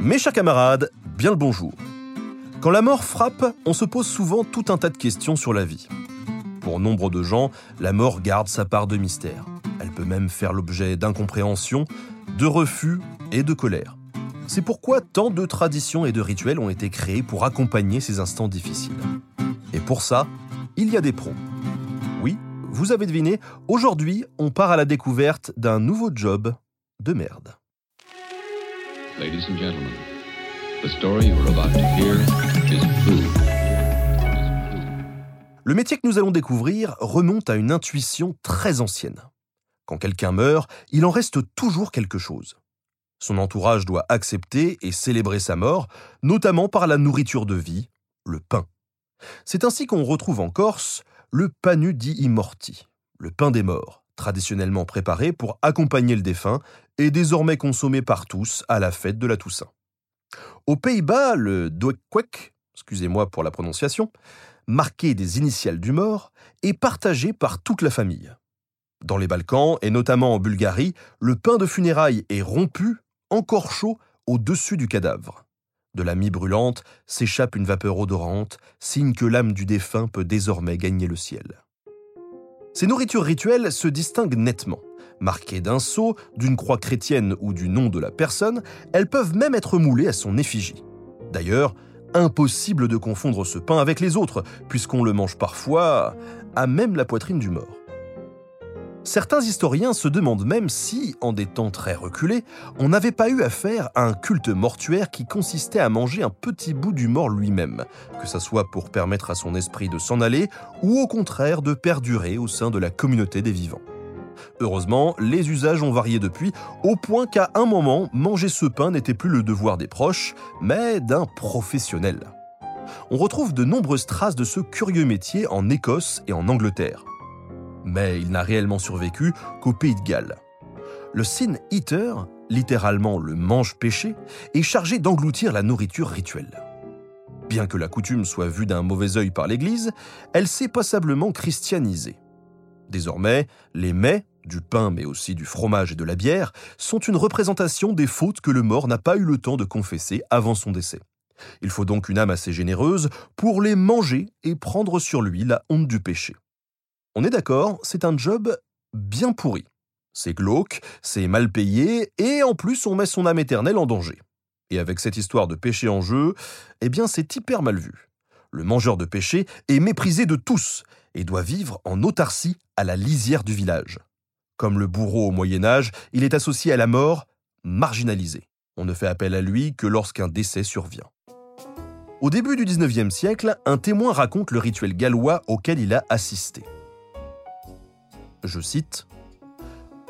Mes chers camarades, bien le bonjour. Quand la mort frappe, on se pose souvent tout un tas de questions sur la vie. Pour nombre de gens, la mort garde sa part de mystère. Elle peut même faire l'objet d'incompréhension, de refus et de colère. C'est pourquoi tant de traditions et de rituels ont été créés pour accompagner ces instants difficiles. Et pour ça, il y a des pros. Oui, vous avez deviné, aujourd'hui, on part à la découverte d'un nouveau job de merde. Ladies and gentlemen, the story you're about to hear is true. Le métier que nous allons découvrir remonte à une intuition très ancienne. Quand quelqu'un meurt, il en reste toujours quelque chose. Son entourage doit accepter et célébrer sa mort, notamment par la nourriture de vie, le pain. C'est ainsi qu'on retrouve en Corse le panu di immorti, le pain des morts, traditionnellement préparé pour accompagner le défunt et désormais consommé par tous à la fête de la Toussaint. Aux Pays-Bas, le doekwek, excusez-moi pour la prononciation, marqué des initiales du mort, est partagé par toute la famille. Dans les Balkans, et notamment en Bulgarie, le pain de funérailles est rompu, encore chaud, au-dessus du cadavre. De la mie brûlante s'échappe une vapeur odorante, signe que l'âme du défunt peut désormais gagner le ciel. Ces nourritures rituelles se distinguent nettement. Marquées d'un sceau, d'une croix chrétienne ou du nom de la personne, elles peuvent même être moulées à son effigie. D'ailleurs, impossible de confondre ce pain avec les autres, puisqu'on le mange parfois à même la poitrine du mort. Certains historiens se demandent même si, en des temps très reculés, on n'avait pas eu affaire à un culte mortuaire qui consistait à manger un petit bout du mort lui-même, que ce soit pour permettre à son esprit de s'en aller ou au contraire de perdurer au sein de la communauté des vivants. Heureusement, les usages ont varié depuis, au point qu'à un moment, manger ce pain n'était plus le devoir des proches, mais d'un professionnel. On retrouve de nombreuses traces de ce curieux métier en Écosse et en Angleterre. Mais il n'a réellement survécu qu'au pays de Galles. Le sin eater, littéralement le mange-péché, est chargé d'engloutir la nourriture rituelle. Bien que la coutume soit vue d'un mauvais œil par l'Église, elle s'est passablement christianisée. Désormais, les mets, du pain mais aussi du fromage et de la bière, sont une représentation des fautes que le mort n'a pas eu le temps de confesser avant son décès. Il faut donc une âme assez généreuse pour les manger et prendre sur lui la honte du péché. On est d'accord, c'est un job bien pourri. C'est glauque, c'est mal payé, et en plus on met son âme éternelle en danger. Et avec cette histoire de péché en jeu, eh bien c'est hyper mal vu. Le mangeur de péché est méprisé de tous et doit vivre en autarcie à la lisière du village. Comme le bourreau au Moyen Âge, il est associé à la mort, marginalisé. On ne fait appel à lui que lorsqu'un décès survient. Au début du XIXe siècle, un témoin raconte le rituel gallois auquel il a assisté. Je cite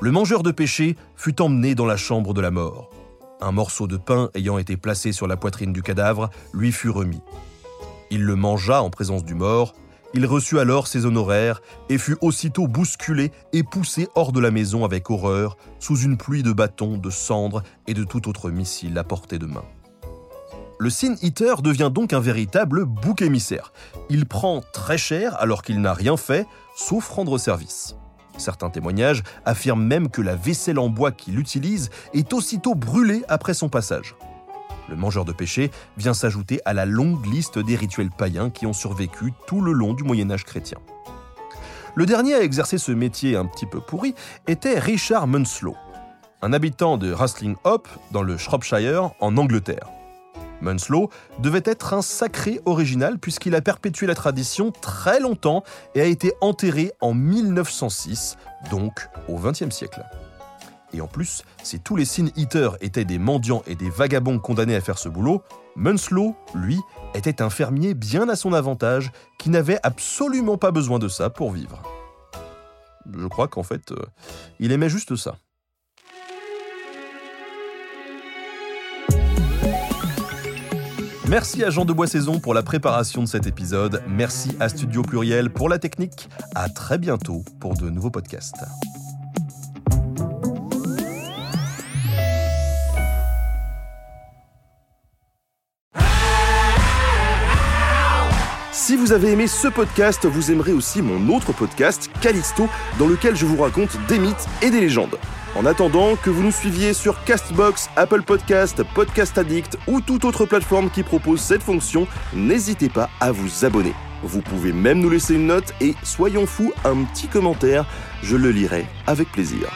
Le mangeur de péché fut emmené dans la chambre de la mort. Un morceau de pain ayant été placé sur la poitrine du cadavre lui fut remis. Il le mangea en présence du mort, il reçut alors ses honoraires et fut aussitôt bousculé et poussé hors de la maison avec horreur, sous une pluie de bâtons, de cendres et de tout autre missile à portée de main. Le Sin Eater devient donc un véritable bouc émissaire. Il prend très cher alors qu'il n'a rien fait, sauf rendre service. Certains témoignages affirment même que la vaisselle en bois qu'il utilise est aussitôt brûlée après son passage. Le mangeur de péché vient s'ajouter à la longue liste des rituels païens qui ont survécu tout le long du Moyen Âge chrétien. Le dernier à exercer ce métier un petit peu pourri était Richard Munslow, un habitant de Rustling Hope dans le Shropshire en Angleterre. Munslow devait être un sacré original puisqu'il a perpétué la tradition très longtemps et a été enterré en 1906, donc au XXe siècle. Et en plus, si tous les Sin Eaters étaient des mendiants et des vagabonds condamnés à faire ce boulot, Munslow, lui, était un fermier bien à son avantage qui n'avait absolument pas besoin de ça pour vivre. Je crois qu'en fait, euh, il aimait juste ça. Merci à Jean de Boissaison pour la préparation de cet épisode. Merci à Studio Pluriel pour la technique. À très bientôt pour de nouveaux podcasts. Si vous avez aimé ce podcast, vous aimerez aussi mon autre podcast, Callisto, dans lequel je vous raconte des mythes et des légendes. En attendant que vous nous suiviez sur Castbox, Apple Podcast, Podcast Addict ou toute autre plateforme qui propose cette fonction, n'hésitez pas à vous abonner. Vous pouvez même nous laisser une note et, soyons fous, un petit commentaire, je le lirai avec plaisir.